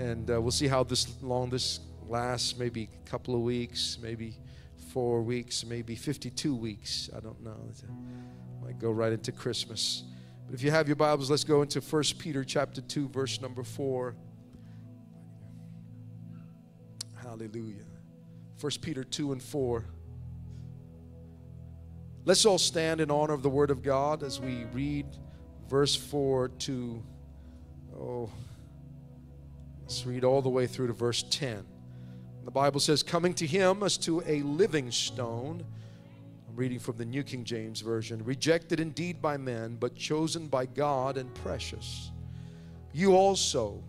And uh, we'll see how this long this lasts. Maybe a couple of weeks, maybe four weeks, maybe 52 weeks. I don't know. Might go right into Christmas. But if you have your Bibles, let's go into 1 Peter chapter 2, verse number 4. Hallelujah. 1 Peter 2 and 4. Let's all stand in honor of the Word of God as we read verse 4 to, oh, let's read all the way through to verse 10. The Bible says, Coming to him as to a living stone. I'm reading from the New King James Version. Rejected indeed by men, but chosen by God and precious. You also,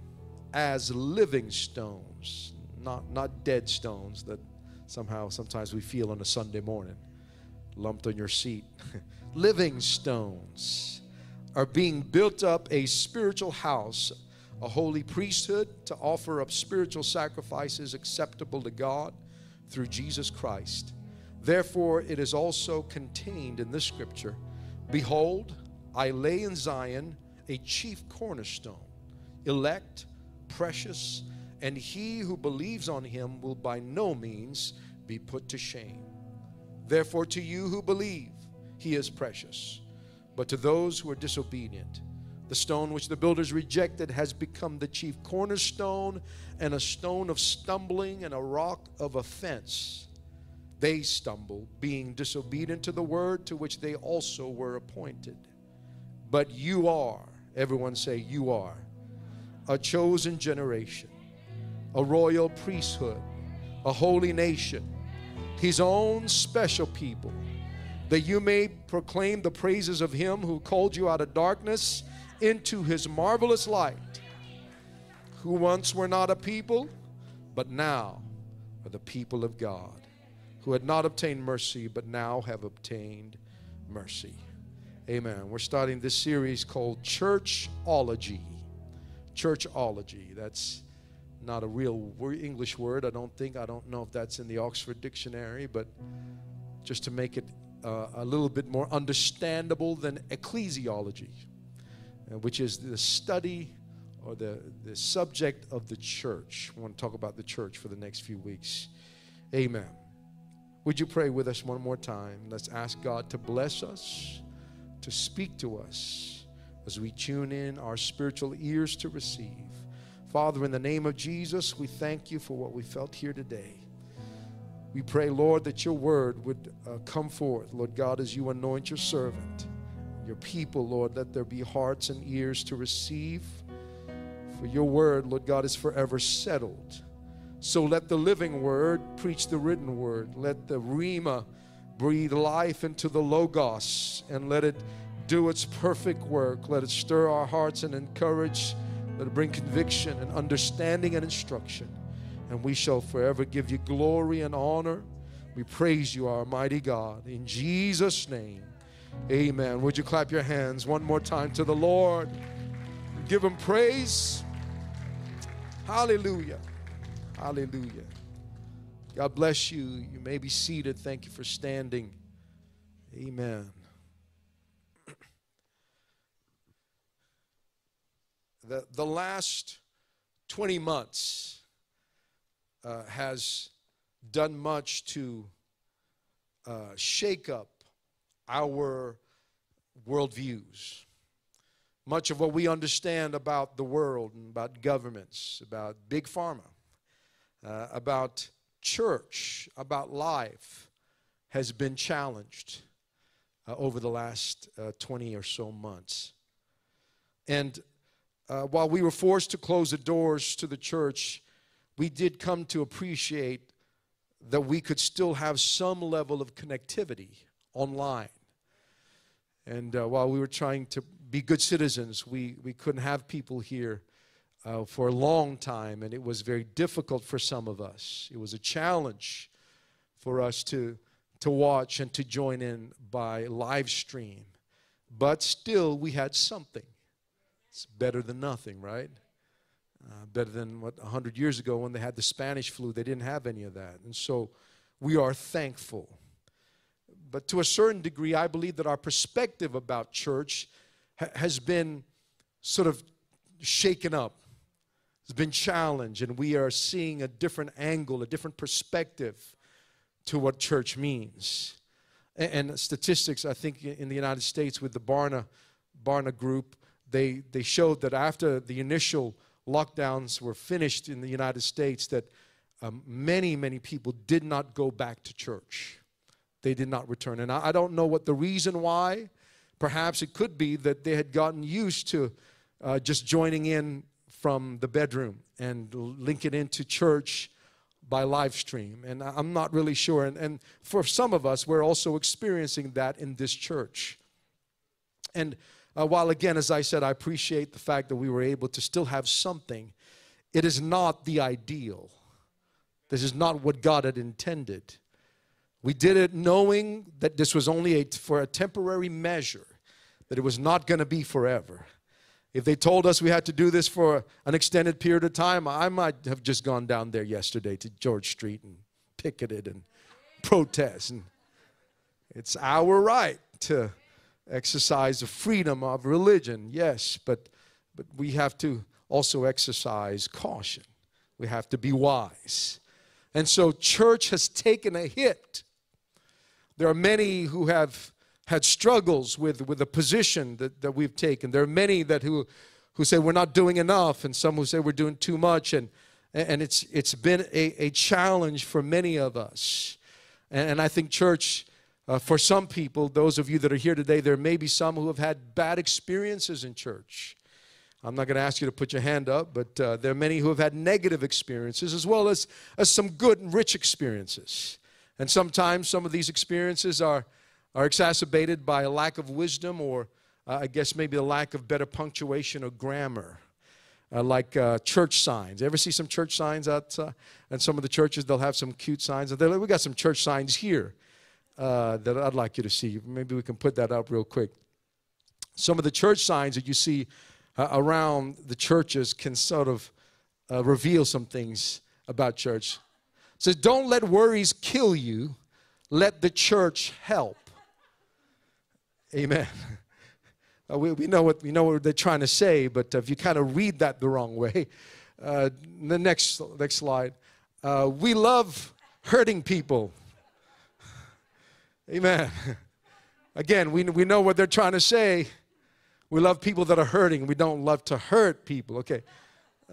as living stones, not, not dead stones that somehow sometimes we feel on a Sunday morning, lumped on your seat. living stones are being built up a spiritual house, a holy priesthood to offer up spiritual sacrifices acceptable to God through Jesus Christ. Therefore, it is also contained in this scripture Behold, I lay in Zion a chief cornerstone, elect, precious, and he who believes on him will by no means be put to shame. Therefore, to you who believe, he is precious. But to those who are disobedient, the stone which the builders rejected has become the chief cornerstone and a stone of stumbling and a rock of offense. They stumble, being disobedient to the word to which they also were appointed. But you are, everyone say, you are, a chosen generation, a royal priesthood, a holy nation, his own special people that you may proclaim the praises of him who called you out of darkness into his marvelous light, who once were not a people, but now are the people of God, who had not obtained mercy, but now have obtained mercy. Amen. We're starting this series called Churchology. Churchology. That's not a real English word, I don't think. I don't know if that's in the Oxford Dictionary, but just to make it uh, a little bit more understandable than ecclesiology, which is the study or the, the subject of the church. We want to talk about the church for the next few weeks. Amen. Would you pray with us one more time? Let's ask God to bless us, to speak to us as we tune in our spiritual ears to receive. Father, in the name of Jesus, we thank you for what we felt here today. We pray, Lord, that your word would uh, come forth, Lord God, as you anoint your servant, your people, Lord, let there be hearts and ears to receive. For your word, Lord God, is forever settled. So let the living word preach the written word. Let the Rhema breathe life into the Logos and let it do its perfect work. Let it stir our hearts and encourage. Let it bring conviction and understanding and instruction and we shall forever give you glory and honor. We praise you, our mighty God. In Jesus' name, amen. Would you clap your hands one more time to the Lord? Give him praise. Hallelujah. Hallelujah. God bless you. You may be seated. Thank you for standing. Amen. The, the last 20 months uh, has done much to uh, shake up our worldviews. Much of what we understand about the world and about governments, about big pharma, uh, about church, about life, has been challenged uh, over the last uh, 20 or so months. And uh, while we were forced to close the doors to the church, we did come to appreciate that we could still have some level of connectivity online. And uh, while we were trying to be good citizens, we, we couldn't have people here uh, for a long time, and it was very difficult for some of us. It was a challenge for us to, to watch and to join in by live stream. But still, we had something. It's better than nothing, right? Uh, better than what 100 years ago when they had the Spanish flu. They didn't have any of that. And so we are thankful. But to a certain degree, I believe that our perspective about church ha- has been sort of shaken up. it's been challenged, and we are seeing a different angle, a different perspective to what church means. And, statistics, I think, in the United States with the Barna, Barna Group, they, they showed that after the initial lockdowns were finished in the United States, that um, many, many people did not go back to church. They did not return. And I, I don't know what the reason why. Perhaps it could be that they had gotten used to uh, just joining in from the bedroom and linking into church by live stream. And I'm not really sure. And, and for some of us, we're also experiencing that in this church. And uh, while, again, as I said, I appreciate the fact that we were able to still have something, it is not the ideal. This is not what God had intended. We did it knowing that this was only a, for a temporary measure, that it was not going to be forever. If they told us we had to do this for an extended period of time, I might have just gone down there yesterday to George Street and picketed and protest. And it's our right to exercise the freedom of religion, yes, but, but we have to also exercise caution. We have to be wise. And so, church has taken a hit. There are many who have had struggles with, with the position that, that we've taken. There are many that who, who say we're not doing enough, and some who say we're doing too much. And, and it's, it's been a, a challenge for many of us. And, and I think, church, uh, for some people, those of you that are here today, there may be some who have had bad experiences in church. I'm not going to ask you to put your hand up, but uh, there are many who have had negative experiences as well as, as some good and rich experiences. And sometimes some of these experiences are, are exacerbated by a lack of wisdom or uh, I guess maybe a lack of better punctuation or grammar. Uh, like uh, church signs. Ever see some church signs out? Uh, and some of the churches, they'll have some cute signs. Like, we got some church signs here uh, that I'd like you to see. Maybe we can put that up real quick. Some of the church signs that you see uh, around the churches can sort of uh, reveal some things about church. Says, Don't let worries kill you, let the church help. Amen. Uh, we, we, know what, we know what they're trying to say, but if you kind of read that the wrong way, uh, the next, next slide. Uh, we love hurting people. Amen. Again, we, we know what they're trying to say. We love people that are hurting. We don't love to hurt people. Okay,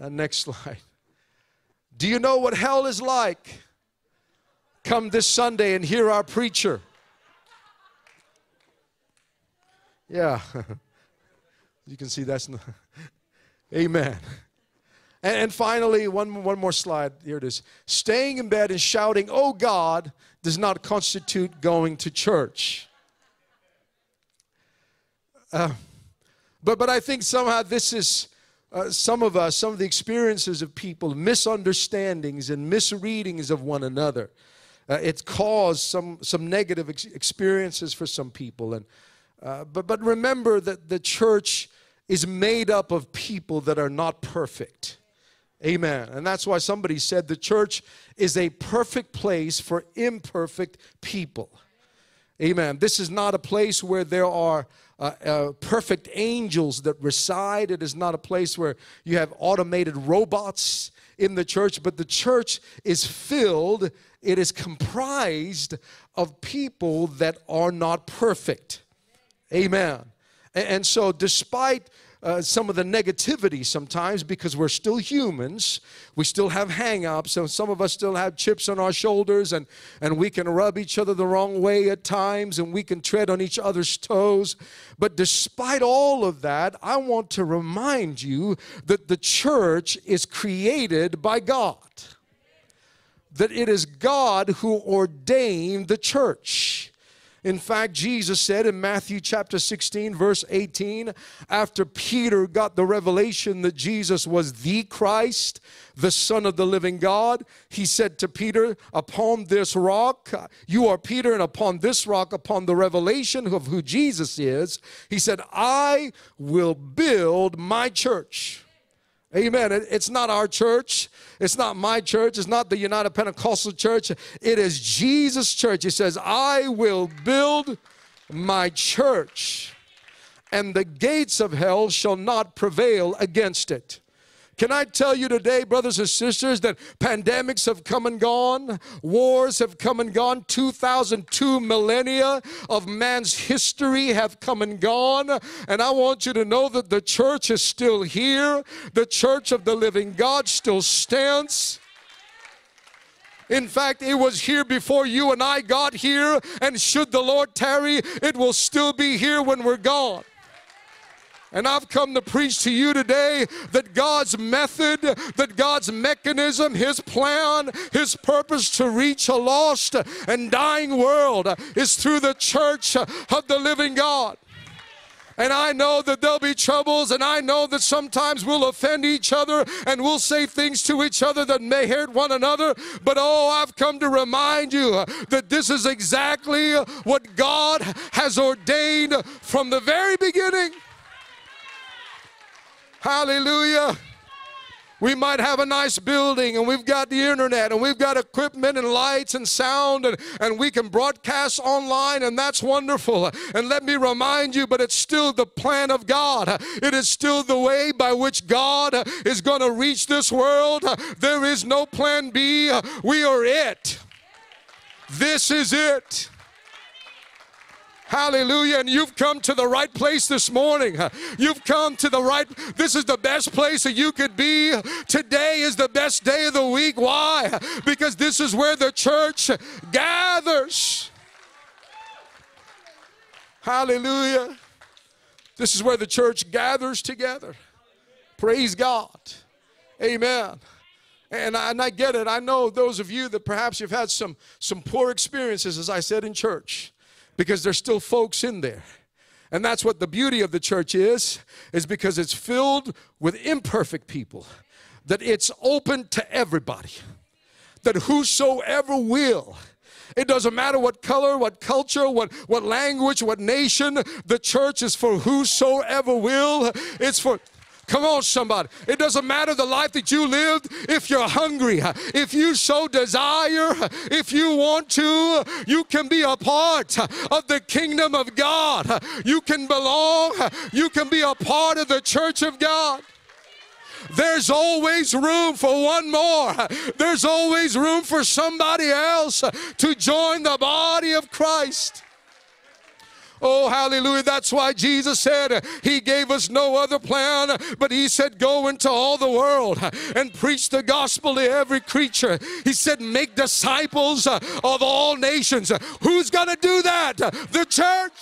uh, next slide. Do you know what hell is like? Come this Sunday and hear our preacher. Yeah. you can see that's not. Amen. And, and finally, one, one more slide. Here it is. Staying in bed and shouting, Oh God, does not constitute going to church. Uh, but, but I think somehow this is uh, some of us, some of the experiences of people, misunderstandings and misreadings of one another. Uh, it's caused some, some negative ex- experiences for some people. And, uh, but, but remember that the church is made up of people that are not perfect. Amen. And that's why somebody said the church is a perfect place for imperfect people. Amen. This is not a place where there are uh, uh, perfect angels that reside. It is not a place where you have automated robots in the church, but the church is filled, it is comprised of people that are not perfect. Amen. And, and so, despite uh, some of the negativity sometimes because we're still humans. We still have hang ups, and some of us still have chips on our shoulders, and, and we can rub each other the wrong way at times, and we can tread on each other's toes. But despite all of that, I want to remind you that the church is created by God that it is God who ordained the church. In fact, Jesus said in Matthew chapter 16, verse 18, after Peter got the revelation that Jesus was the Christ, the Son of the living God, he said to Peter, Upon this rock, you are Peter, and upon this rock, upon the revelation of who Jesus is, he said, I will build my church. Amen. It's not our church. It's not my church. It's not the United Pentecostal Church. It is Jesus' church. He says, I will build my church, and the gates of hell shall not prevail against it. Can I tell you today, brothers and sisters, that pandemics have come and gone, wars have come and gone, 2002 millennia of man's history have come and gone. And I want you to know that the church is still here, the church of the living God still stands. In fact, it was here before you and I got here, and should the Lord tarry, it will still be here when we're gone. And I've come to preach to you today that God's method, that God's mechanism, His plan, His purpose to reach a lost and dying world is through the church of the living God. And I know that there'll be troubles, and I know that sometimes we'll offend each other and we'll say things to each other that may hurt one another. But oh, I've come to remind you that this is exactly what God has ordained from the very beginning. Hallelujah. We might have a nice building and we've got the internet and we've got equipment and lights and sound and, and we can broadcast online and that's wonderful. And let me remind you, but it's still the plan of God. It is still the way by which God is going to reach this world. There is no plan B. We are it. This is it. Hallelujah. And you've come to the right place this morning. You've come to the right, this is the best place that you could be. Today is the best day of the week. Why? Because this is where the church gathers. Hallelujah. This is where the church gathers together. Praise God. Amen. And I, and I get it. I know those of you that perhaps you've had some, some poor experiences, as I said, in church because there's still folks in there. And that's what the beauty of the church is, is because it's filled with imperfect people, that it's open to everybody, that whosoever will. It doesn't matter what color, what culture, what, what language, what nation, the church is for whosoever will. It's for Come on, somebody. It doesn't matter the life that you lived. If you're hungry, if you so desire, if you want to, you can be a part of the kingdom of God. You can belong. You can be a part of the church of God. There's always room for one more. There's always room for somebody else to join the body of Christ. Oh, hallelujah. That's why Jesus said He gave us no other plan, but He said, Go into all the world and preach the gospel to every creature. He said, Make disciples of all nations. Who's going to do that? The church.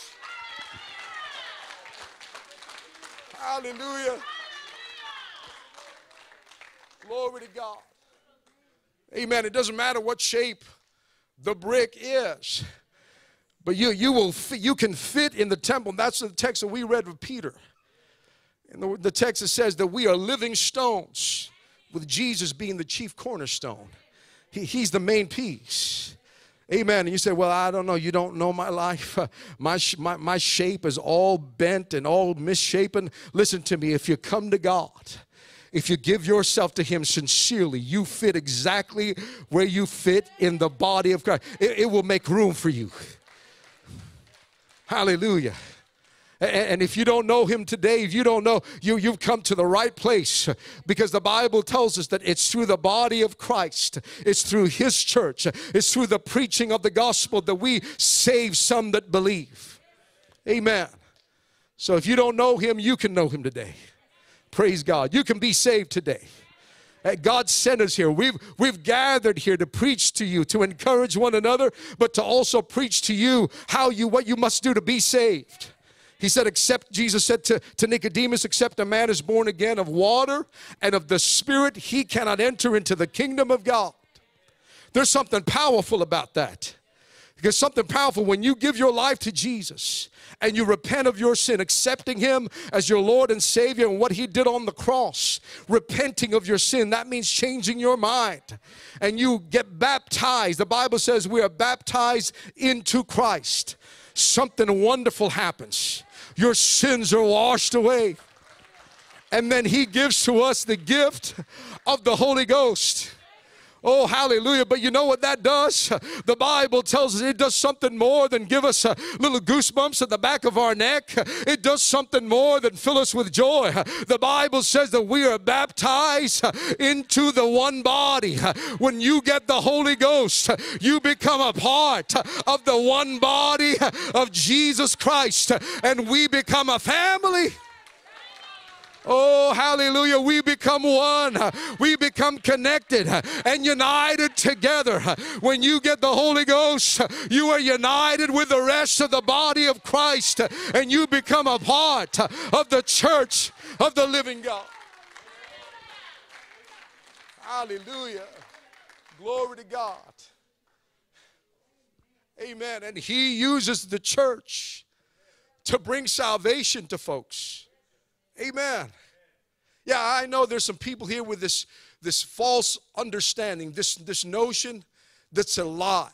Hallelujah. Glory to God. Amen. It doesn't matter what shape the brick is. But you, you, will you can fit in the temple. And that's the text that we read with Peter. And the, the text that says that we are living stones, with Jesus being the chief cornerstone. He, he's the main piece. Amen. And you say, Well, I don't know. You don't know my life. my, my, my shape is all bent and all misshapen. Listen to me. If you come to God, if you give yourself to Him sincerely, you fit exactly where you fit in the body of Christ. It, it will make room for you. Hallelujah. And if you don't know him today, if you don't know, you, you've come to the right place because the Bible tells us that it's through the body of Christ, it's through his church, it's through the preaching of the gospel that we save some that believe. Amen. So if you don't know him, you can know him today. Praise God. You can be saved today. Uh, God sent us here. We've, we've gathered here to preach to you, to encourage one another, but to also preach to you how you, what you must do to be saved. He said, except, Jesus said to, to Nicodemus, except a man is born again of water and of the Spirit, he cannot enter into the kingdom of God. There's something powerful about that. Because something powerful, when you give your life to Jesus and you repent of your sin, accepting Him as your Lord and Savior and what He did on the cross, repenting of your sin, that means changing your mind. And you get baptized. The Bible says we are baptized into Christ. Something wonderful happens. Your sins are washed away. And then He gives to us the gift of the Holy Ghost. Oh, hallelujah. But you know what that does? The Bible tells us it does something more than give us a little goosebumps at the back of our neck. It does something more than fill us with joy. The Bible says that we are baptized into the one body. When you get the Holy Ghost, you become a part of the one body of Jesus Christ, and we become a family. Oh, hallelujah. We become one. We become connected and united together. When you get the Holy Ghost, you are united with the rest of the body of Christ and you become a part of the church of the living God. Hallelujah. Glory to God. Amen. And He uses the church to bring salvation to folks. Amen. Yeah, I know there's some people here with this, this false understanding, this, this notion that's a lie.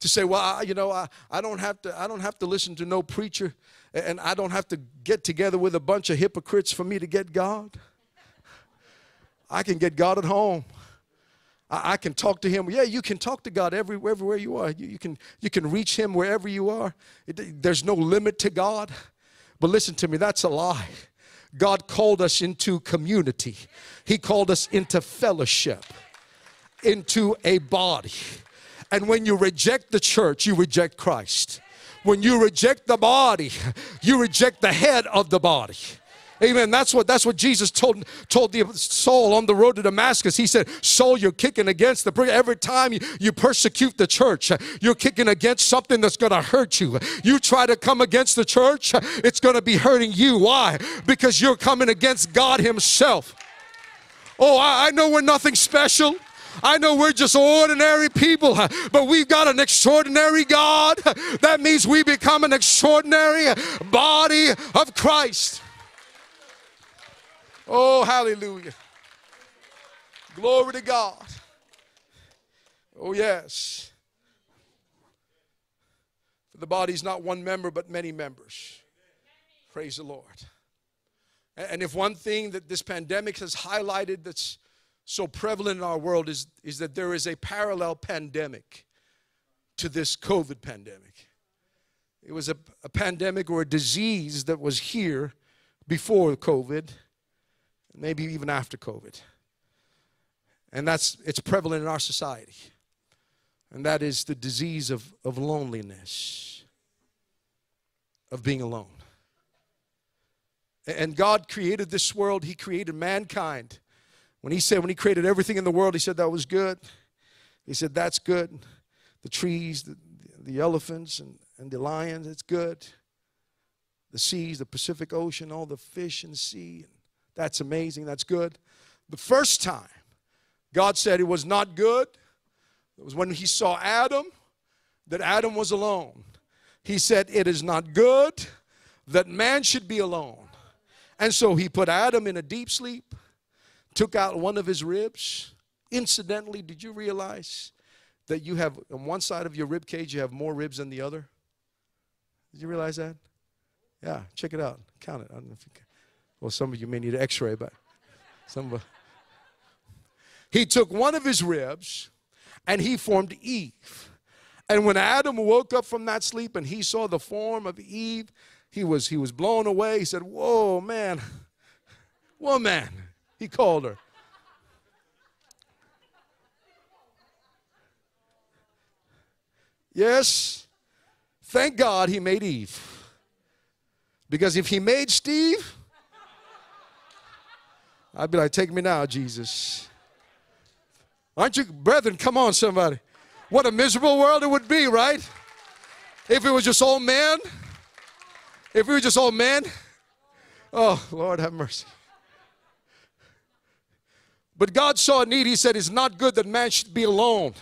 To say, well, I, you know, I, I don't have to, I don't have to listen to no preacher, and I don't have to get together with a bunch of hypocrites for me to get God. I can get God at home. I, I can talk to Him. Yeah, you can talk to God every, everywhere you are. You, you, can, you can reach Him wherever you are. It, there's no limit to God. But listen to me, that's a lie. God called us into community, He called us into fellowship, into a body. And when you reject the church, you reject Christ. When you reject the body, you reject the head of the body. Amen. That's what that's what Jesus told told the Saul on the road to Damascus. He said, "Saul, you're kicking against the brick. every time you, you persecute the church, you're kicking against something that's going to hurt you. You try to come against the church, it's going to be hurting you. Why? Because you're coming against God Himself. Oh, I, I know we're nothing special. I know we're just ordinary people, but we've got an extraordinary God. That means we become an extraordinary body of Christ. Oh, hallelujah. Glory to God. Oh, yes. For the body's not one member, but many members. Praise the Lord. And if one thing that this pandemic has highlighted that's so prevalent in our world is, is that there is a parallel pandemic to this COVID pandemic. It was a, a pandemic or a disease that was here before COVID maybe even after COVID. And that's it's prevalent in our society. And that is the disease of, of loneliness, of being alone. And God created this world, He created mankind. When He said, when He created everything in the world, He said that was good. He said, that's good. The trees, the, the elephants, and, and the lions, it's good. The seas, the Pacific Ocean, all the fish the sea, that's amazing. That's good. The first time God said it was not good, it was when he saw Adam, that Adam was alone. He said, It is not good that man should be alone. And so he put Adam in a deep sleep, took out one of his ribs. Incidentally, did you realize that you have on one side of your rib cage you have more ribs than the other? Did you realize that? Yeah, check it out. Count it. I don't know if you can. Well, some of you may need an x ray, but some of us. He took one of his ribs and he formed Eve. And when Adam woke up from that sleep and he saw the form of Eve, he was, he was blown away. He said, Whoa, man, woman, he called her. Yes, thank God he made Eve. Because if he made Steve, I'd be like, take me now, Jesus. Aren't you, brethren? Come on, somebody. What a miserable world it would be, right? If it was just old men. If we were just old men. Oh, Lord, have mercy. But God saw a need. He said, It's not good that man should be alone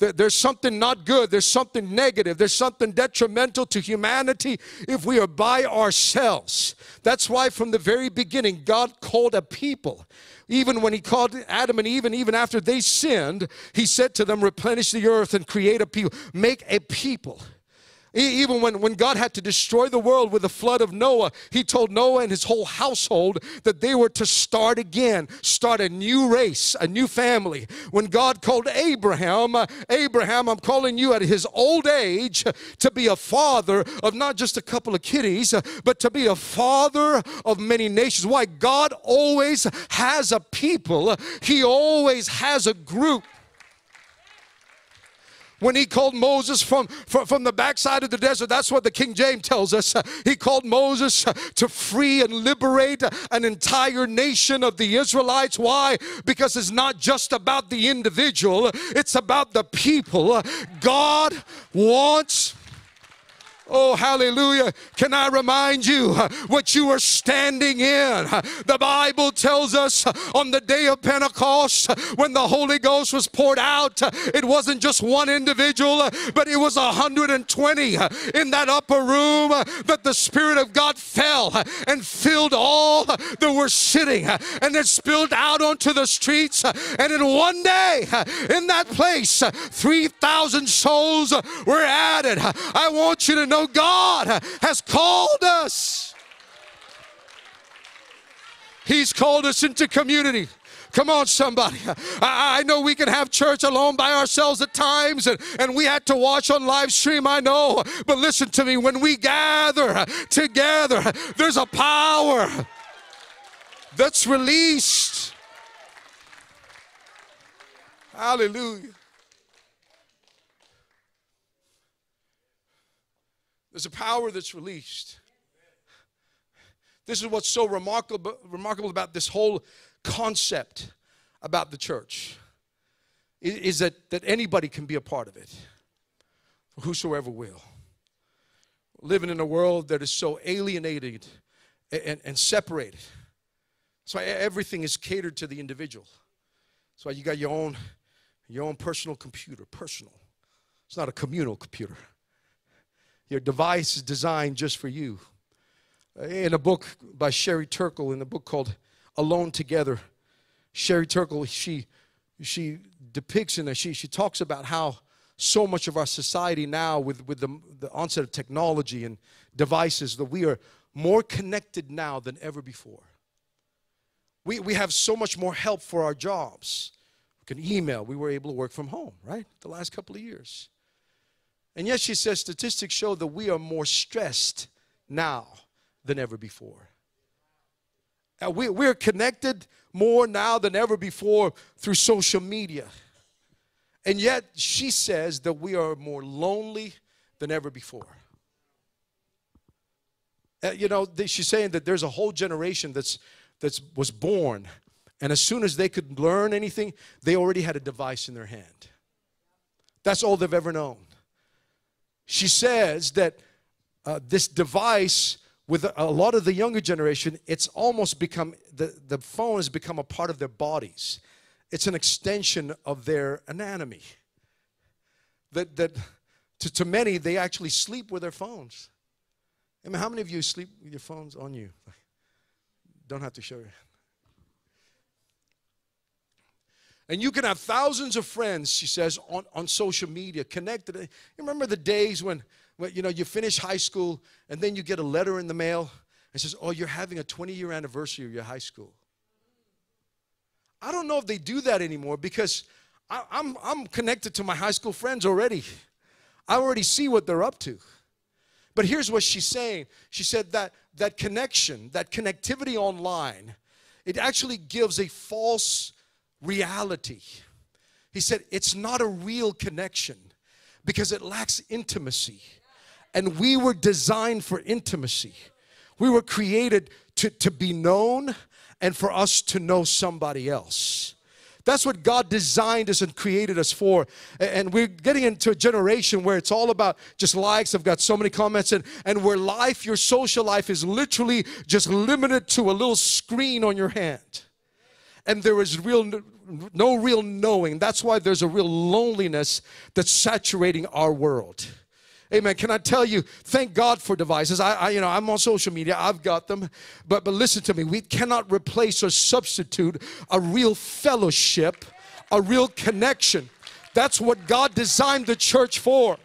there's something not good, there's something negative, there's something detrimental to humanity if we are by ourselves. That's why from the very beginning, God called a people. Even when He called Adam and Eve, and even after they sinned, He said to them, Replenish the earth and create a people, make a people. Even when, when God had to destroy the world with the flood of Noah, he told Noah and his whole household that they were to start again, start a new race, a new family. When God called Abraham, uh, Abraham, I'm calling you at his old age to be a father of not just a couple of kiddies, uh, but to be a father of many nations. Why? God always has a people, he always has a group when he called Moses from, from, from the backside of the desert. That's what the King James tells us. He called Moses uh, to free and liberate uh, an entire nation of the Israelites. Why? Because it's not just about the individual, it's about the people. Uh, God wants Oh, hallelujah. Can I remind you what you are standing in? The Bible tells us on the day of Pentecost, when the Holy Ghost was poured out, it wasn't just one individual, but it was 120 in that upper room that the Spirit of God fell and filled all that were sitting and it spilled out onto the streets. And in one day, in that place, 3,000 souls were added. I want you to know God has called us. He's called us into community. Come on, somebody. I, I, know we can have church alone by ourselves at times, and, and we had to watch on live stream, I know. But listen to me when we gather together, there's a power that's released. Hallelujah. There's a power that's released. This is what's so remarkable, remarkable about this whole concept about the church is that, that anybody can be a part of it, whosoever will. Living in a world that is so alienated and, and separated. Why everything is catered to the individual. That's why you got your own, your own personal computer, personal. It's not a communal computer. Your device is designed just for you. In a book by Sherry Turkle, in a book called Alone Together, Sherry Turkle, she, she depicts in it, she, she talks about how so much of our society now, with, with the, the onset of technology and devices, that we are more connected now than ever before. We, we have so much more help for our jobs. We can email. We were able to work from home, right? The last couple of years. And yet she says statistics show that we are more stressed now than ever before. Uh, we, we're connected more now than ever before through social media. And yet she says that we are more lonely than ever before. Uh, you know, she's saying that there's a whole generation that's that's was born, and as soon as they could learn anything, they already had a device in their hand. That's all they've ever known she says that uh, this device with a lot of the younger generation it's almost become the, the phone has become a part of their bodies. It's an extension of their anatomy. That that to, to many they actually sleep with their phones. I mean, how many of you sleep with your phones on you? Don't have to show you And you can have thousands of friends, she says, on, on social media, connected. You remember the days when, when, you know, you finish high school and then you get a letter in the mail and says, oh, you're having a 20-year anniversary of your high school. I don't know if they do that anymore because I, I'm, I'm connected to my high school friends already. I already see what they're up to. But here's what she's saying. She said that that connection, that connectivity online, it actually gives a false reality. He said, It's not a real connection because it lacks intimacy. And we were designed for intimacy. We were created to, to be known and for us to know somebody else. That's what God designed us and created us for. And we're getting into a generation where it's all about just likes. I've got so many comments, and, and where life, your social life, is literally just limited to a little screen on your hand and there is real no real knowing. That's why there's a real loneliness that's saturating our world. Amen. Can I tell you, thank God for devices. I, I, you know, I'm on social media. I've got them. But but listen to me. We cannot replace or substitute a real fellowship, a real connection. That's what God designed the church for.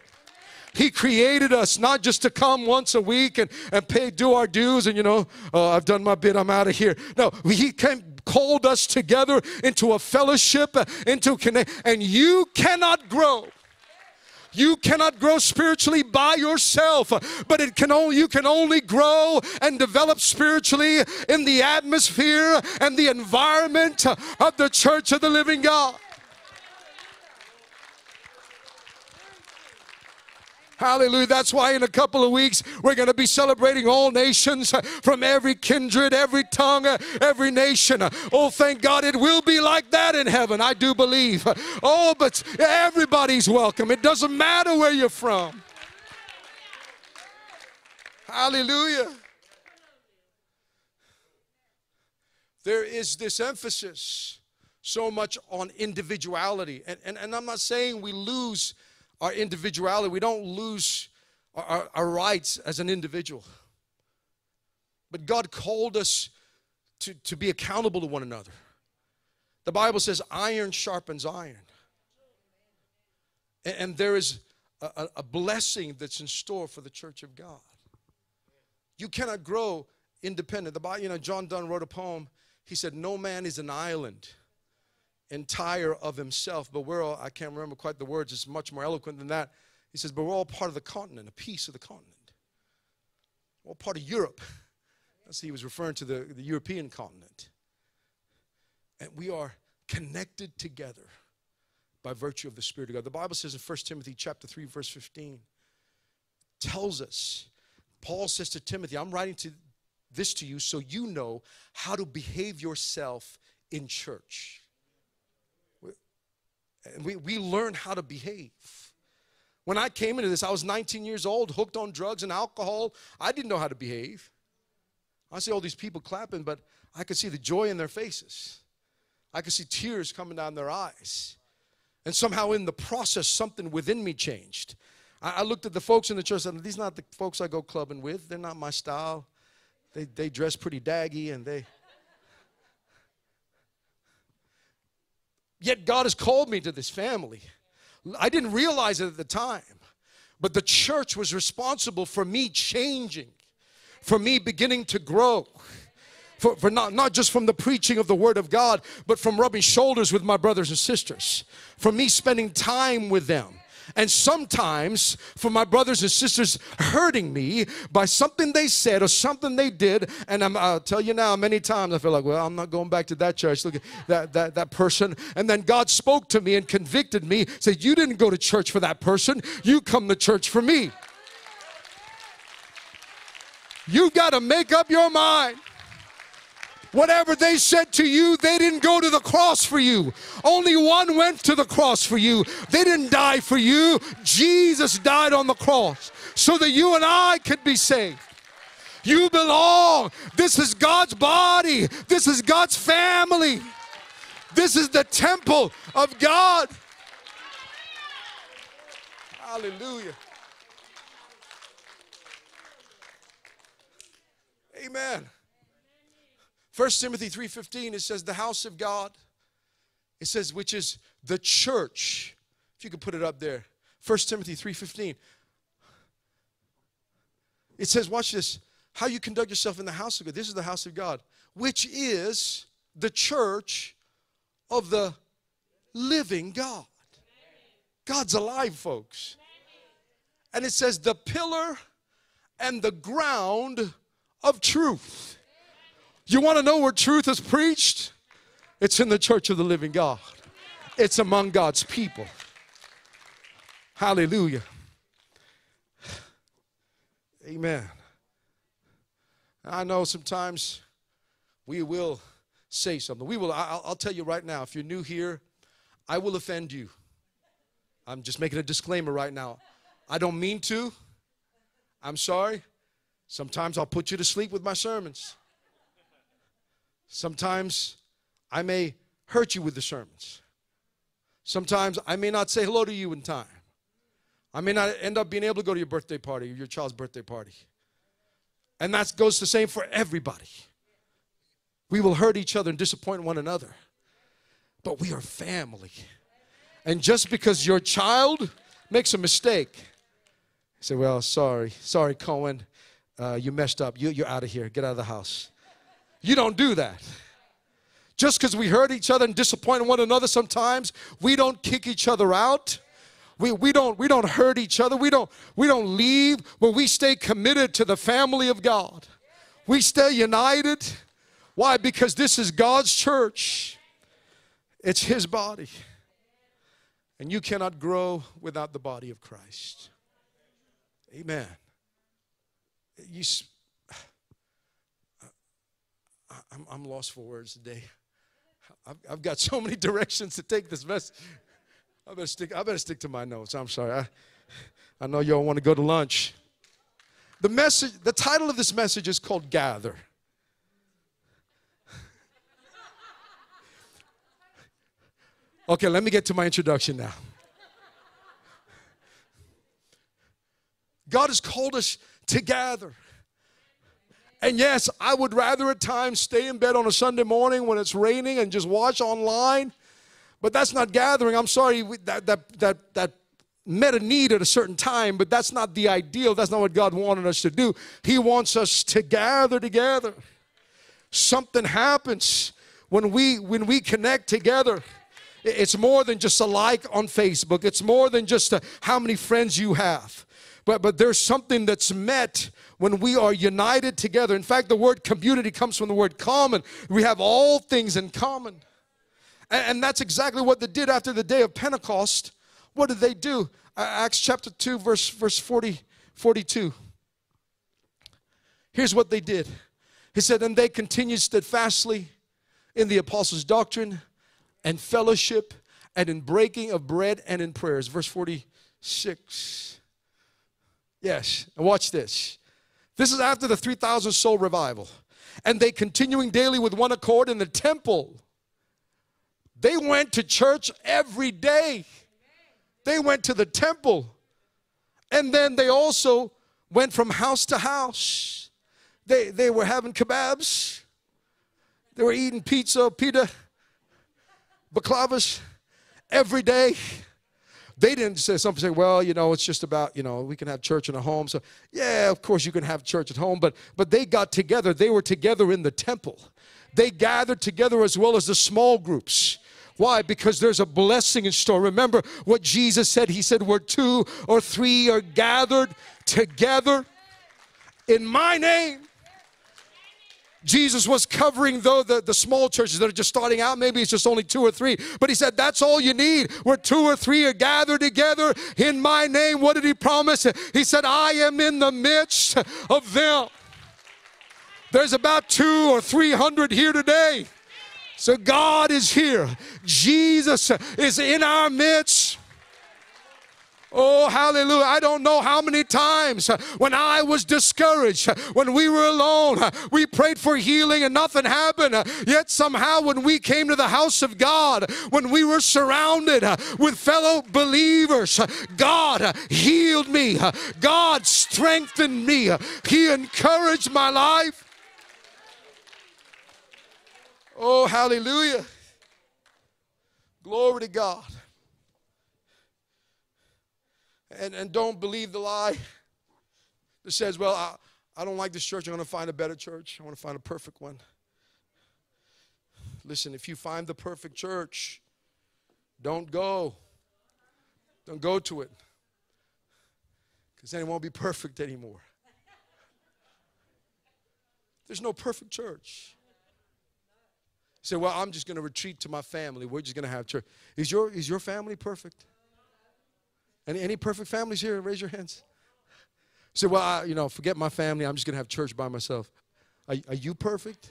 He created us not just to come once a week and, and pay, do our dues and, you know, uh, I've done my bit, I'm out of here. No, He came, called us together into a fellowship, into connect, and you cannot grow you cannot grow spiritually by yourself, but it can only, you can only grow and develop spiritually in the atmosphere and the environment of the church of the living God. Hallelujah. That's why in a couple of weeks we're going to be celebrating all nations from every kindred, every tongue, every nation. Oh, thank God it will be like that in heaven. I do believe. Oh, but everybody's welcome. It doesn't matter where you're from. Hallelujah. There is this emphasis so much on individuality. And, and, and I'm not saying we lose our individuality. We don't lose our, our, our rights as an individual. But God called us to, to be accountable to one another. The Bible says, iron sharpens iron. And, and there is a, a, blessing that's in store for the church of God. You cannot grow independent. The Bible, you know, John Donne wrote a poem. He said, No man is an island entire of himself, but we're all, I can't remember quite the words, it's much more eloquent than that. He says, but we're all part of the continent, a piece of the continent. We're all part of Europe. That's he was referring to the, the European continent. And we are connected together by virtue of the Spirit of God. The Bible says in 1 Timothy chapter 3, verse 15, tells us, Paul says to Timothy, I'm writing to this to you so you know how to behave yourself in church. We, we learn how to behave. When I came into this, I was 19 years old, hooked on drugs and alcohol. I didn't know how to behave. I see all these people clapping, but I could see the joy in their faces. I could see tears coming down their eyes. And somehow, in the process, something within me changed. I, I looked at the folks in the church and These are not the folks I go clubbing with. They're not my style. They, they dress pretty daggy and they Yet God has called me to this family. I didn't realize it at the time, but the church was responsible for me changing, for me beginning to grow. For, for, not, not just from the preaching of the Word of God, but from rubbing shoulders with my brothers and sisters, from me spending time with them, and sometimes for my brothers and sisters hurting me by something they said or something they did. And i will tell you now, many times I feel like, well, I'm not going back to that church. Look at that, that, that person. And then God spoke to me and convicted me, said, You didn't go to church for that person, you come to church for me. You've got to make up your mind. Whatever they said to you, they didn't go to the cross for you. Only one went to the cross for you. They didn't die for you. Jesus died on the cross so that you and I could be saved. You belong. This is God's body. This is God's family. This is the temple of God. Hallelujah. Amen. 1 Timothy 3:15 it says the house of God. It says which is the church. If you could put it up there. 1 Timothy 3:15. It says watch this how you conduct yourself in the house of God. This is the house of God, which is the church of the living God. God's alive, folks. And it says the pillar and the ground of truth. You want to know where truth is preached? It's in the church of the living God, it's among God's people. Hallelujah. Amen. I know sometimes we will say something. We will, I'll, I'll, tell you right now, if you're new here, I will offend you. I'm just making a disclaimer right now. I don't mean to. I'm sorry. Sometimes I'll put you to sleep with my sermons. Sometimes I may hurt you with the sermons. Sometimes I may not say hello to you in time. I may not end up being able to go to your birthday party, or your child's birthday party. And that goes the same for everybody. We will hurt each other and disappoint one another. But we are family. And just because your child makes a mistake, He said, Well, sorry. Sorry, Cohen. Uh, you messed up. You, you're out of here. Get out of the house. You don't do that. Just because we hurt each other and disappoint one another sometimes, we don't kick each other out. We, we, don't, we don't hurt each other. We don't, we don't leave, but we stay committed to the family of God. We stay united. Why? Because this is God's church, it's His body. And you cannot grow without the body of Christ. Amen. You, I'm, I'm lost for words today. I've, I've got so many directions to take this message. I better stick, I better stick to my notes. I'm sorry. I, I know y'all want to go to lunch. The message, the title of this message is called Gather. Okay, let me get to my introduction now. God has called us to gather. And yes, I would rather at times stay in bed on a Sunday morning when it's raining and just watch online. But that's not gathering. I'm sorry, that, that, that, that met a need at a certain time, but that's not the ideal. That's not what God wanted us to do. He wants us to gather together. Something happens when we when we connect together. It's more than just a like on Facebook. It's more than just a, how many friends you have. But but there's something that's met when we are united together. In fact, the word community comes from the word common. We have all things in common. And, that's exactly what they did after the day of Pentecost. What did they do? Acts chapter 2, verse, verse 40, 42. Here's what they did. He said, And they continued steadfastly in the apostles' doctrine and fellowship and in breaking of bread and in prayers. Verse 46. Yes, and watch this. This is after the 3,000 soul revival. And they continuing daily with one accord in the temple. They went to church every day. They went to the temple. And then they also went from house to house. They, they were having kebabs. They were eating pizza, pita, baklavas every day. They didn't say something say, well, you know, it's just about, you know, we can have church in a home. So yeah, of course you can have church at home, but but they got together. They were together in the temple. They gathered together as well as the small groups. Why? Because there's a blessing in store. Remember what Jesus said? He said, Where two or three are gathered together in my name, Jesus was covering though the, the small churches that are just starting out. Maybe it's just only two or three. But he said, That's all you need. Where two or three are gathered together in my name. What did he promise? He said, I am in the midst of them. There's about two or three hundred here today. So God is here. Jesus is in our midst. Oh, hallelujah. I don't know how many times when I was discouraged, when we were alone, we prayed for healing and nothing happened. Yet somehow, when we came to the house of God, when we were surrounded with fellow believers, God healed me, God strengthened me, He encouraged my life. Oh, hallelujah. Glory to God and, and don't believe the lie that says, well, I, I don't like this church. I'm going to find a better church. I want to find a perfect one. Listen, if you find the perfect church, don't go. Don't go to it. Because then it won't be perfect anymore. There's no perfect church. Say, well, I'm just going to retreat to my family. We're just going to have church. Is your, is your family perfect? Any, any perfect families here? Raise your hands. Say, well, I, you know, forget my family. I'm just going to have church by myself. Are, are you perfect?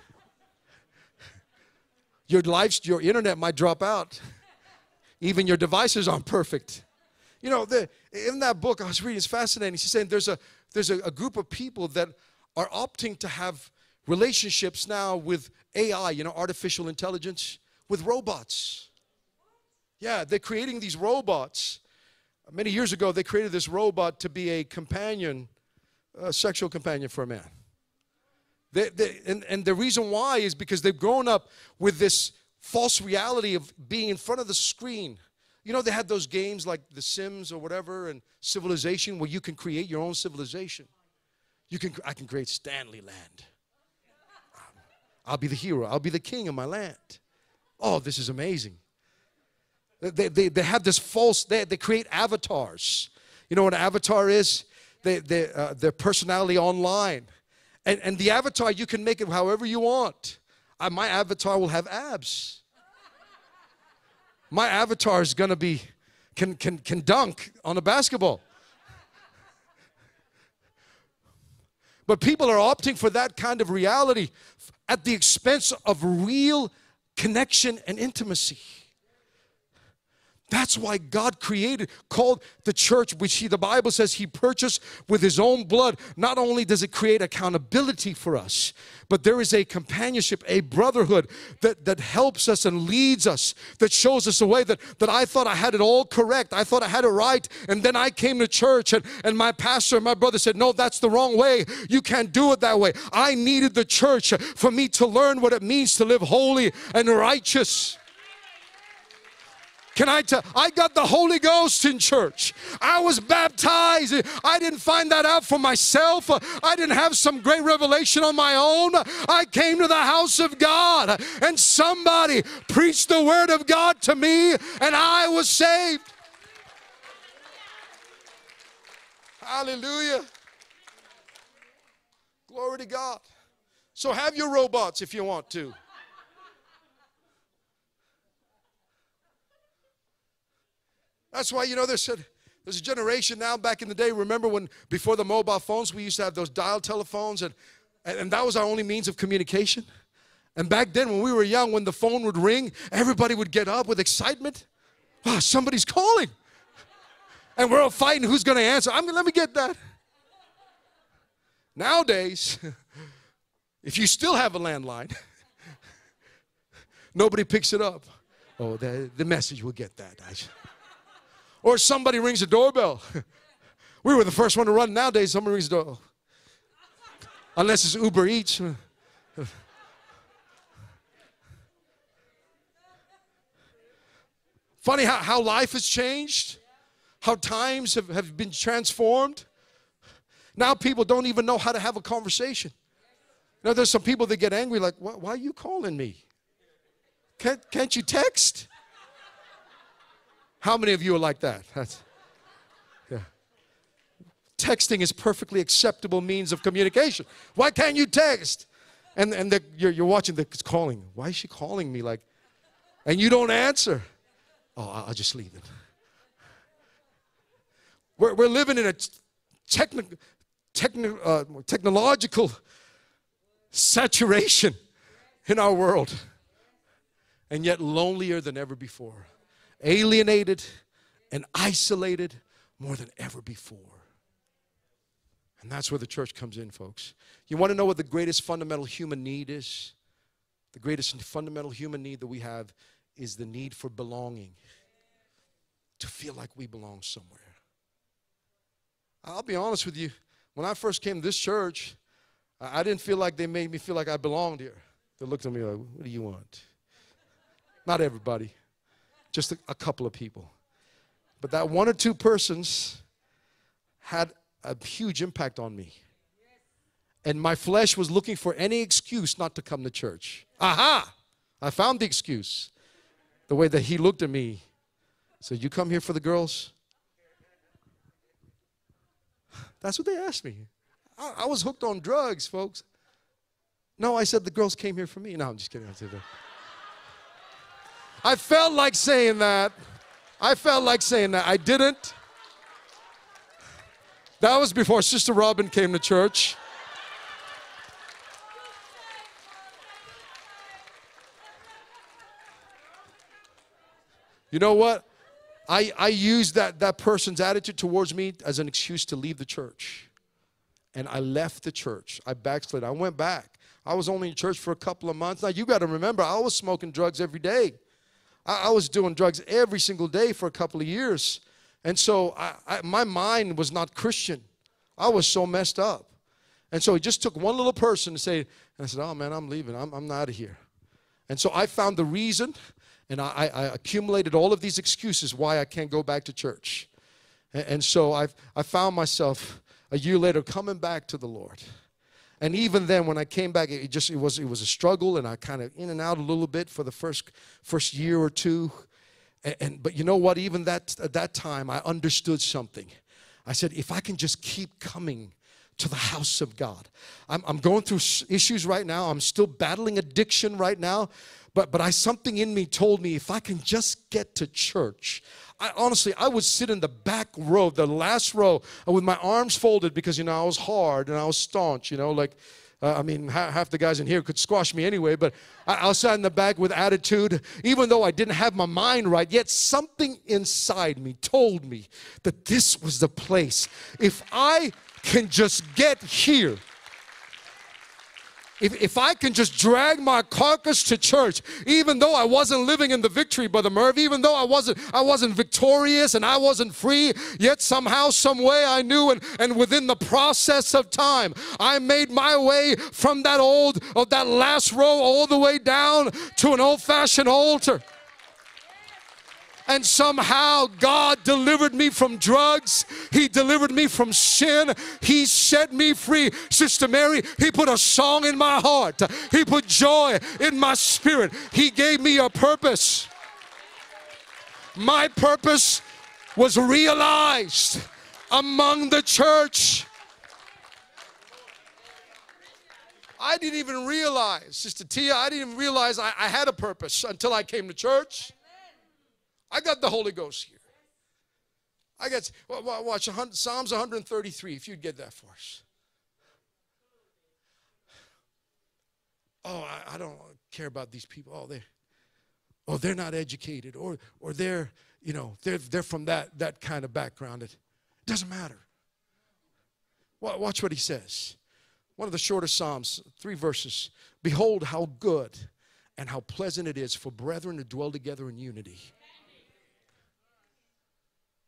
Your life, your internet might drop out. Even your devices aren't perfect. You know, the, in that book I was reading, it's fascinating. She's saying there's a there's a, a group of people that are opting to have relationships now with AI, you know, artificial intelligence, with robots. Yeah, they're creating these robots Many years ago, they created this robot to be a companion, a sexual companion for a man. They, they, and, and the reason why is because they've grown up with this false reality of being in front of the screen. You know, they had those games like The Sims or whatever and Civilization where you can create your own civilization. You can, I can create Stanley Land. I'll be the hero. I'll be the king of my land. Oh, this is amazing. They, they, they have this false, they, they create avatars. You know what an avatar is? They, they, uh, their personality online. And, and the avatar, you can make it however you want. Uh, my avatar will have abs. My avatar is gonna be, can, can, can dunk on a basketball. But people are opting for that kind of reality at the expense of real connection and intimacy. That's why God created, called the church, which he, the Bible says he purchased with his own blood. Not only does it create accountability for us, but there is a companionship, a brotherhood that, that helps us and leads us, that shows us a way that, that I thought I had it all correct. I thought I had it right. And then I came to church and, and my pastor and my brother said, No, that's the wrong way. You can't do it that way. I needed the church for me to learn what it means to live holy and righteous. Can I tell? I got the Holy Ghost in church. I was baptized. I didn't find that out for myself. I didn't have some great revelation on my own. I came to the house of God and somebody preached the word of God to me and I was saved. Hallelujah. Glory to God. So have your robots if you want to. That's why, you know, there's a, there's a generation now back in the day. Remember when before the mobile phones, we used to have those dial telephones, and, and, and that was our only means of communication. And back then, when we were young, when the phone would ring, everybody would get up with excitement. Wow, somebody's calling. And we're all fighting who's going to answer. I'm going let me get that. Nowadays, if you still have a landline, nobody picks it up. Oh, the, the message will get that. Or somebody rings the doorbell. we were the first one to run. Nowadays, someone rings the doorbell. Unless it's Uber Eats. Funny how, how life has changed, how times have, have been transformed. Now people don't even know how to have a conversation. Know, there's some people that get angry, like, why, why are you calling me? Can't, can't you text? How many of you are like that? That's, yeah. Texting is perfectly acceptable means of communication. Why can't you text? And, and the, you're, you're watching the it's calling. Why is she calling me like, and you don't answer? Oh, I'll just leave it. We're, we're living in a techni- techni- uh, technological saturation in our world, and yet lonelier than ever before alienated and isolated more than ever before. And that's where the church comes in, folks. You want to know what the greatest fundamental human need is? The greatest fundamental human need that we have is the need for belonging, to feel like we belong somewhere. I'll be honest with you, when I first came to this church, I didn't feel like they made me feel like I belonged here. They looked at me like, What do you want? Not everybody just a, a couple of people. But that one or two persons had a huge impact on me. And my flesh was looking for any excuse not to come to church. Aha! I found the excuse. The way that he looked at me. Said, You come here for the girls? That's what they asked me. I, I was hooked on drugs, folks. No, I said the girls came here for me. No, I'm just kidding. I felt like saying that. I felt like saying that. I didn't. That was before Sister Robin came to church. You know what? I, I used that, that person's attitude towards me as an excuse to leave the church. And I left the church. I backslid. I went back. I was only in church for a couple of months. Now, you got to remember, I was smoking drugs every day. I, I, was doing drugs every single day for a couple of years. And so I, I, my mind was not Christian. I was so messed up. And so it just took one little person to say, and I said, Oh man, I'm leaving. I'm, I'm out of here. And so I found the reason And I, I accumulated all of these excuses why I can't go back to church. And, and so I've, I found myself a year later coming back to the Lord. And even then, when I came back, it just it was it was a struggle, and I kind of in and out a little bit for the first first year or two. And, and but you know what? Even that at that time, I understood something. I said, if I can just keep coming to the house of God. I'm, I'm going through issues right now. I'm still battling addiction right now. But, but I something in me told me if I can just get to church, I, honestly, I would sit in the back row, the last row, with my arms folded because, you know, I was hard and I was staunch, you know, like, uh, I mean, half the guys in here could squash me anyway, but I, I sat in the back with attitude, even though I didn't have my mind right, yet something inside me told me that this was the place. If I can just get here, if, if I can just drag my carcass to church, even though I wasn't living in the victory, Brother Merv, even though I wasn't, I wasn't victorious and I wasn't free, yet somehow, some way I knew and, and within the process of time, I made my way from that old, of that last row all the way down to an old-fashioned altar and somehow God delivered me from drugs. He delivered me from sin. He set me free. Sister Mary, He put a song in my heart. He put joy in my spirit. He gave me a purpose. My purpose was realized among the church. I didn't even realize, Sister Tia, I didn't even realize I, I had a purpose until I came to church. I got the Holy Ghost here. I got, watch Psalms 133, if you'd get that for us. Oh, I, I don't care about these people. Oh, they, oh, they're not educated, or or they're, you know, they're they're from that that kind of background. It doesn't matter. Watch what he says. One of the shortest Psalms, three verses. Behold, how good and how pleasant it is for brethren to dwell together in unity.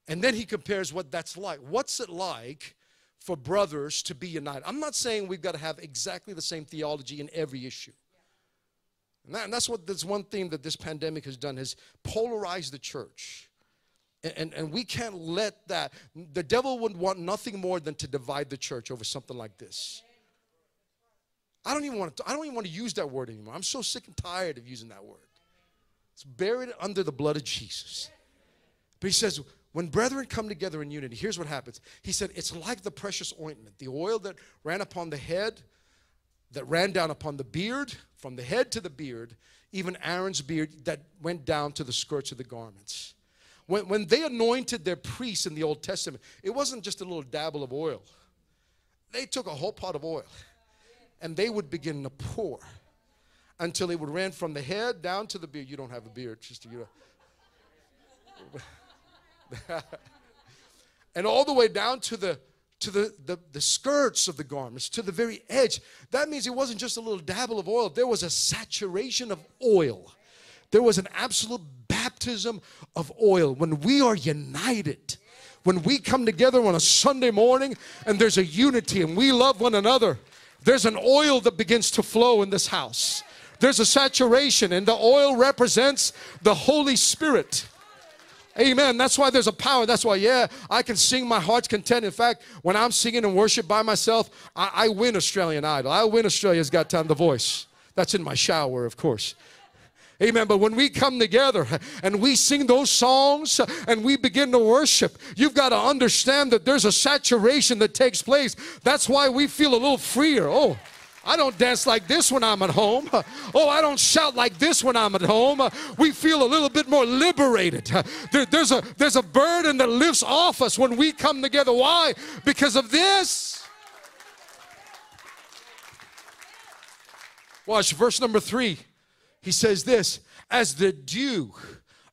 And then he compares what that's like. What's it like for brothers to be united? I'm not saying we've got to have exactly the same theology in every issue. And, that, and that's what this one thing that this pandemic has done has polarized the church. And, and, and we can't let that, the devil would want nothing more than to divide the church over something like this. I don't even want to, I don't even want to use that word anymore. I'm so sick and tired of using that word. It's buried under the blood of Jesus. But he says, when brethren come together in unity, here's what happens. He said, It's like the precious ointment, the oil that ran upon the head, that ran down upon the beard, from the head to the beard, even Aaron's beard that went down to the skirts of the garments. When, when they anointed their priests in the Old Testament, it wasn't just a little dabble of oil. They took a whole pot of oil and they would begin to pour until it would run from the head down to the beard. You don't have a beard, just you. and all the way down to the to the, the, the skirts of the garments, to the very edge. That means it wasn't just a little dabble of oil, there was a saturation of oil. There was an absolute baptism of oil. When we are united, when we come together on a Sunday morning and there's a unity and we love one another, there's an oil that begins to flow in this house. There's a saturation, and the oil represents the Holy Spirit. Amen. That's why there's a power. That's why, yeah, I can sing my heart's content. In fact, when I'm singing and worship by myself, I, I win Australian Idol. I win Australia's Got Talent, The Voice. That's in my shower, of course. Amen. But when we come together and we sing those songs and we begin to worship, you've got to understand that there's a saturation that takes place. That's why we feel a little freer. Oh, I don't dance like this when I'm at home. Oh, I don't shout like this when I'm at home. We feel a little bit more liberated. There, there's, a, there's a burden that lifts off us when we come together. Why? Because of this. Watch verse number three. He says this as the dew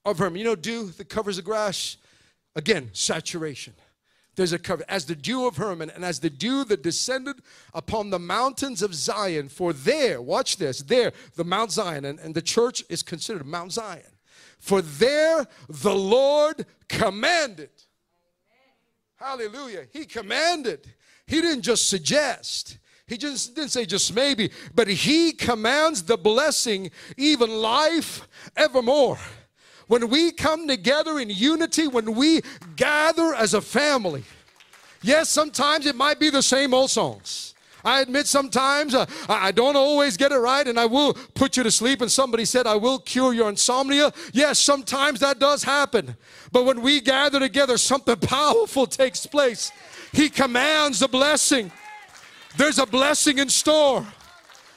of Hermon. You know, dew that covers the grass? Again, saturation. There's a cover as the dew of Hermon and as the dew that descended upon the mountains of Zion. For there, watch this, there, the Mount Zion, and, and the church is considered Mount Zion. For there the Lord commanded. Hallelujah. He commanded. He didn't just suggest. he just didn't say just maybe, but he commands the blessing, even life evermore. When we come together in unity, when we gather as a family, yes, sometimes it might be the same old songs. I admit sometimes uh, I don't always get it right, and I will put you to sleep. And somebody said, I will cure your insomnia. Yes, sometimes that does happen. But when we gather together, something powerful takes place. He commands a blessing. There's a blessing in store.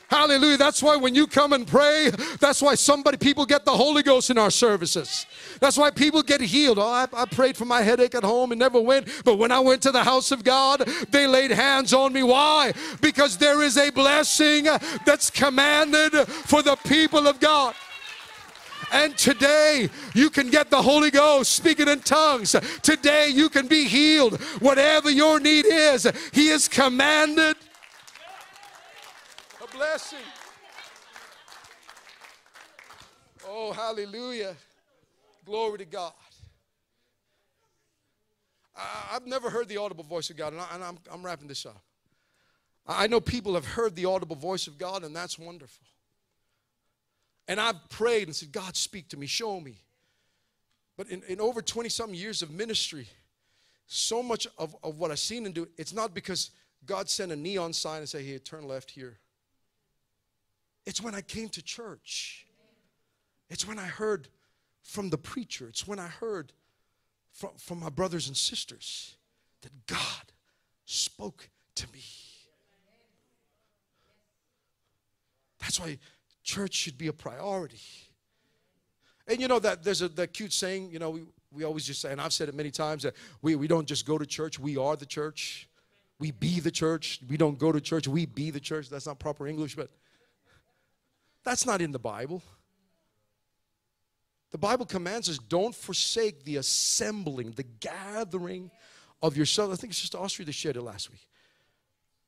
Hallelujah. That's why when you come and pray, that's why somebody, people get the Holy Ghost in our services. That's why people get healed. Oh, I, I, prayed for my headache at home and never went. But when I went to the house of God, they laid hands on me. Why? Because there is a blessing that's commanded for the people of God. And today you can get the Holy Ghost speaking in tongues. Today you can be healed. Whatever your need is, He is commanded blessing. Oh, hallelujah. Glory to God. I, have never heard the audible voice of God, and, I, am I'm wrapping this up. I know people have heard the audible voice of God, and that's wonderful. And I've prayed and said, God, speak to me, show me. But in, in over 20 some years of ministry, so much of, of what I've seen and do, it's not because God sent a neon sign and say, hey, turn left here. It's when I came to church. It's when I heard from the preacher. It's when I heard from, from my brothers and sisters that God spoke to me. That's why church should be a priority. And you know that there's a that cute saying, you know, we, we always just say, and I've said it many times, that we, we don't just go to church, we are the church. We be the church. We don't go to church, we be the church. That's not proper English, but that's not in the Bible. The Bible commands us don't forsake the assembling, the gathering of yourselves. I think it's just Austria that shared it last week.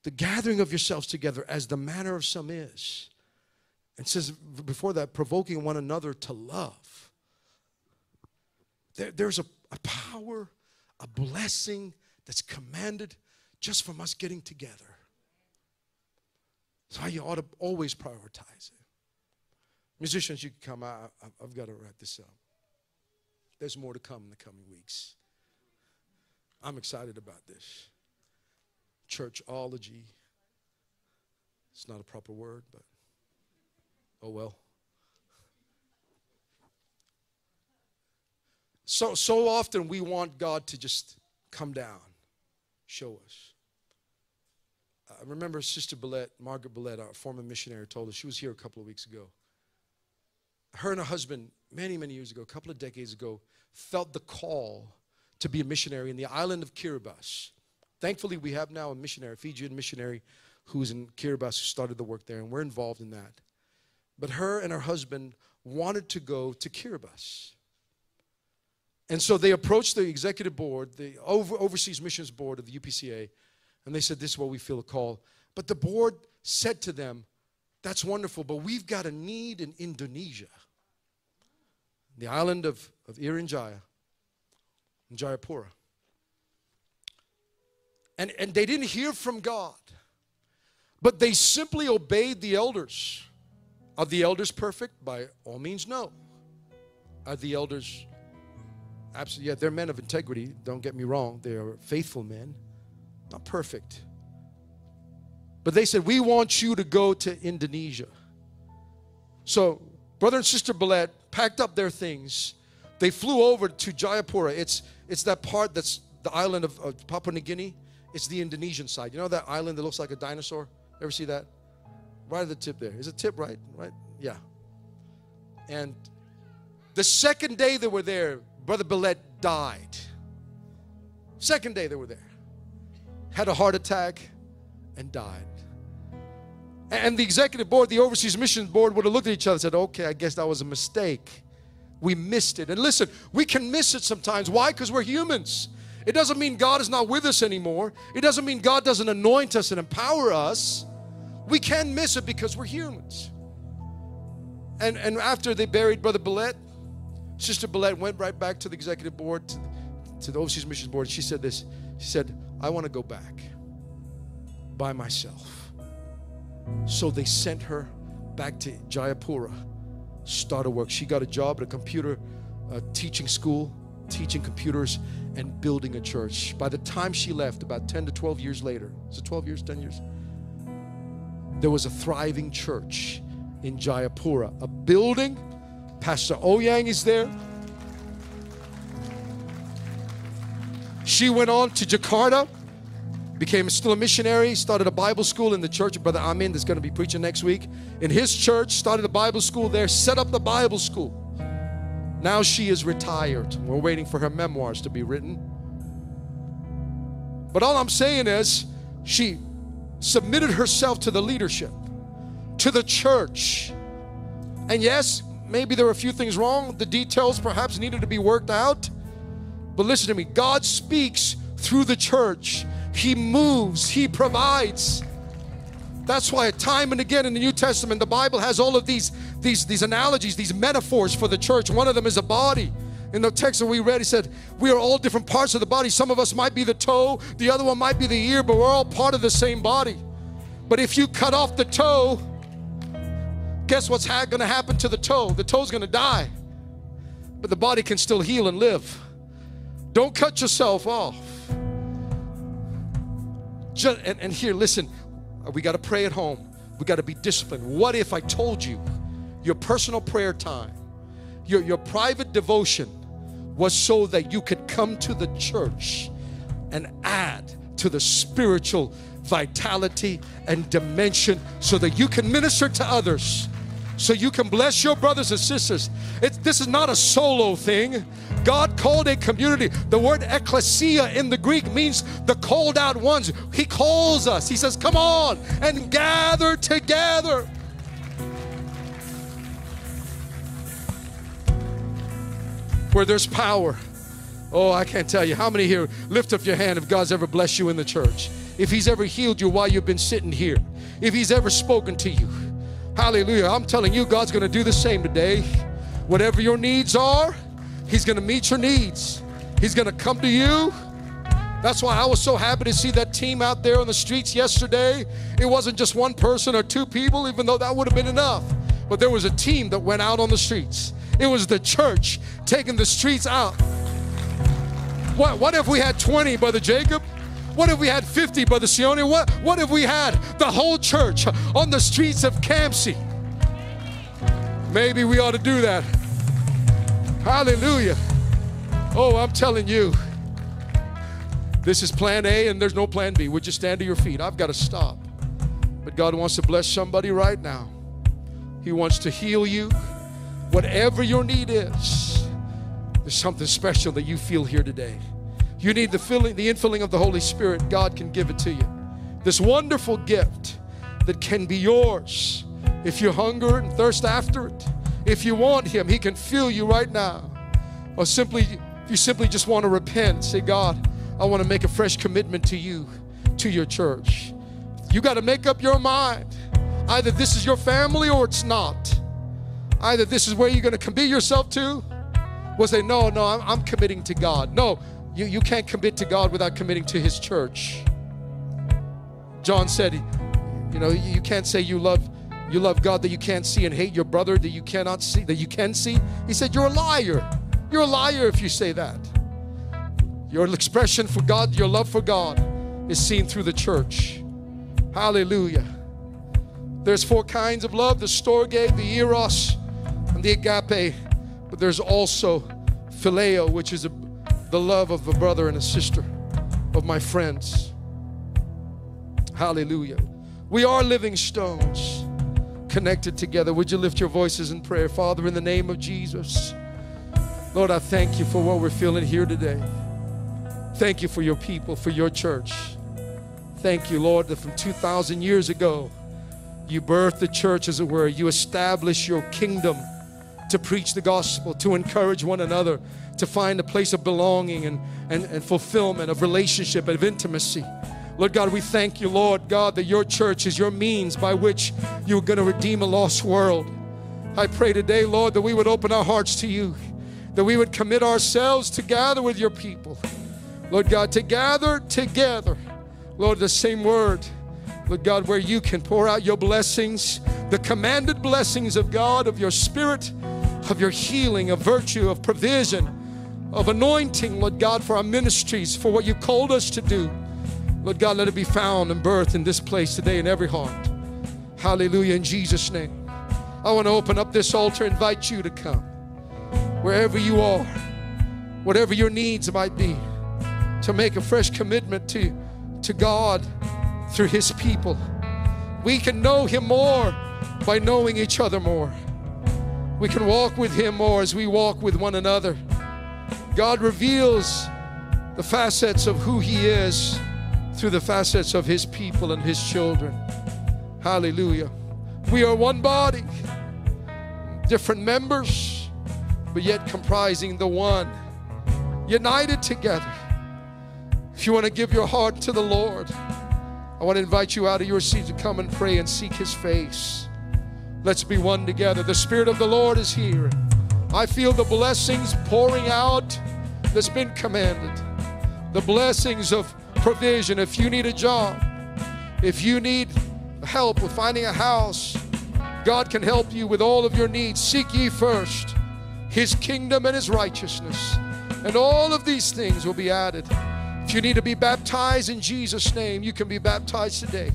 The gathering of yourselves together as the manner of some is. And says before that, provoking one another to love. There, there's a, a power, a blessing that's commanded just from us getting together. So you ought to always prioritize it. Musicians, you can come. I, I've got to wrap this up. There's more to come in the coming weeks. I'm excited about this. Churchology. It's not a proper word, but oh well. So, so often we want God to just come down, show us. I remember Sister Billette, Margaret Billette, our former missionary, told us, she was here a couple of weeks ago her and her husband, many, many years ago, a couple of decades ago, felt the call to be a missionary in the island of Kiribati. Thankfully, we have now a missionary, a Fijian missionary, who's in Kiribati, who started the work there, and we're involved in that. But her and her husband wanted to go to Kiribati. And so they approached the executive board, the over, overseas missions board of the UPCA, and they said, This is what we feel a call. But the board said to them, That's wonderful, but we've got a need in Indonesia the island of, of Irian in Jayapura. And, and they didn't hear from God, but they simply obeyed the elders. Are the elders perfect? By all means, no. Are the elders absolutely? Yeah, they're men of integrity. Don't get me wrong. They are faithful men, not perfect. But they said, We want you to go to Indonesia. So Brother and Sister Billette packed up their things. They flew over to Jayapura. It's, it's that part that's the island of, of Papua New Guinea. It's the Indonesian side. You know that island that looks like a dinosaur? Ever see that? Right at the tip there. Is it tip right? Right? Yeah. And the second day they were there, Brother Billette died. Second day they were there. Had a heart attack and died. And the executive board, the overseas missions board would have looked at each other and said, okay, I guess that was a mistake. We missed it. And listen, we can miss it sometimes. Why? Because we're humans. It doesn't mean God is not with us anymore. It doesn't mean God doesn't anoint us and empower us. We can miss it because we're humans. And, and after they buried Brother Billette, Sister Billette went right back to the executive board, to, to the overseas missions board. She said this. She said, I want to go back by myself. So they sent her back to Jayapura, started work. She got a job at a computer uh, teaching school, teaching computers and building a church. By the time she left, about 10 to 12 years later, is it 12 years, 10 years? There was a thriving church in Jayapura, a building. Pastor Oyang is there. She went on to Jakarta, became still a missionary, started a Bible school in the church of Brother Amin that's going to be preaching next week. In his church, started a Bible school there, set up the Bible school. Now she is retired. We're waiting for her memoirs to be written. But all I'm saying is, she submitted herself to the leadership, to the church. And yes, maybe there were a few things wrong. The details perhaps needed to be worked out. But listen to me God speaks through the church, He moves, He provides. That's why time and again in the New Testament, the Bible has all of these, these, these analogies, these metaphors for the church. One of them is a body. In the text that we read, he said, We are all different parts of the body. Some of us might be the toe, the other one might be the ear, but we're all part of the same body. But if you cut off the toe, guess what's ha- gonna happen to the toe? The toe's gonna die, but the body can still heal and live. Don't cut yourself off. Just, and, and here, listen, we got to pray at home. We got to be disciplined. What if I told you your personal prayer time, your, your private devotion was so that you could come to the church and add to the spiritual vitality and dimension so that you can minister to others so you can bless your brothers and sisters. This is not a solo thing. God called a community. The word ecclesia in the Greek means the called out ones. He calls us. He says, Come on and gather together. Where there's power. Oh, I can't tell you. How many here lift up your hand if God's ever blessed you in the church? If He's ever healed you while you've been sitting here? If He's ever spoken to you? Hallelujah. I'm telling you, God's going to do the same today. Whatever your needs are, He's going to meet your needs. He's going to come to you. That's why I was so happy to see that team out there on the streets yesterday. It wasn't just one person or two people, even though that would have been enough. But there was a team that went out on the streets. It was the church taking the streets out. What, what if we had 20, Brother Jacob? What if we had 50, Brother Sione? What, what if we had the whole church on the streets of Campsie? Maybe we ought to do that. Hallelujah. Oh, I'm telling you, this is plan A and there's no plan B. Would you stand to your feet? I've got to stop. But God wants to bless somebody right now. He wants to heal you. Whatever your need is, there's something special that you feel here today. You need the filling, the infilling of the Holy Spirit. God can give it to you. This wonderful gift that can be yours if you hunger and thirst after it. If you want Him, He can fill you right now. Or simply, if you simply just want to repent, say, God, I want to make a fresh commitment to you, to your church. You got to make up your mind. Either this is your family or it's not. Either this is where you're going to commit yourself to, or say, No, no, I'm, I'm committing to God. No, you, you can't commit to God without committing to His church. John said, you know, you can't say you love you love God that you can't see and hate your brother that you cannot see, that you can see. He said, You're a liar. You're a liar if you say that. Your expression for God, your love for God, is seen through the church. Hallelujah. There's four kinds of love the storge, the eros, and the agape. But there's also phileo, which is a the love of a brother and a sister, of my friends. Hallelujah. We are living stones connected together. Would you lift your voices in prayer? Father, in the name of Jesus, Lord, I thank you for what we're feeling here today. Thank you for your people, for your church. Thank you, Lord, that from 2,000 years ago, you birthed the church, as it were. You established your kingdom to preach the gospel, to encourage one another, to find a place of belonging and, and, and fulfillment, of relationship, of intimacy. Lord God, we thank you, Lord God, that your church is your means by which you're going to redeem a lost world. I pray today, Lord, that we would open our hearts to you, that we would commit ourselves to gather with your people. Lord God, to gather together. Lord, the same word Lord God, where you can pour out your blessings, the commanded blessings of God, of your spirit, of your healing, of virtue, of provision, of anointing, Lord God, for our ministries, for what you called us to do. Lord God, let it be found and birthed in this place today in every heart. Hallelujah, in Jesus' name. I want to open up this altar, invite you to come. Wherever you are, whatever your needs might be, to make a fresh commitment to, to God through His people. We can know Him more by knowing each other more. We can walk with Him more as we walk with one another. God reveals the facets of who He is through the facets of His people and His children. Hallelujah. We are one body, different members, but yet comprising the one, united together. If you want to give your heart to the Lord, I want to invite you out of your seat to come and pray and seek His face. Let's be one together. The Spirit of the Lord is here. I feel the blessings pouring out that's been commanded. The blessings of provision. If you need a job, if you need help with finding a house, God can help you with all of your needs. Seek ye first His kingdom and His righteousness, and all of these things will be added. If you need to be baptized in Jesus' name, you can be baptized today.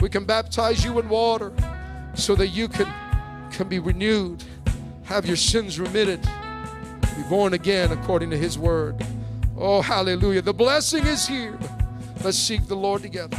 We can baptize you in water so that you can, can be renewed, have your sins remitted, be born again according to His word. Oh, hallelujah. The blessing is here. Let's seek the Lord together.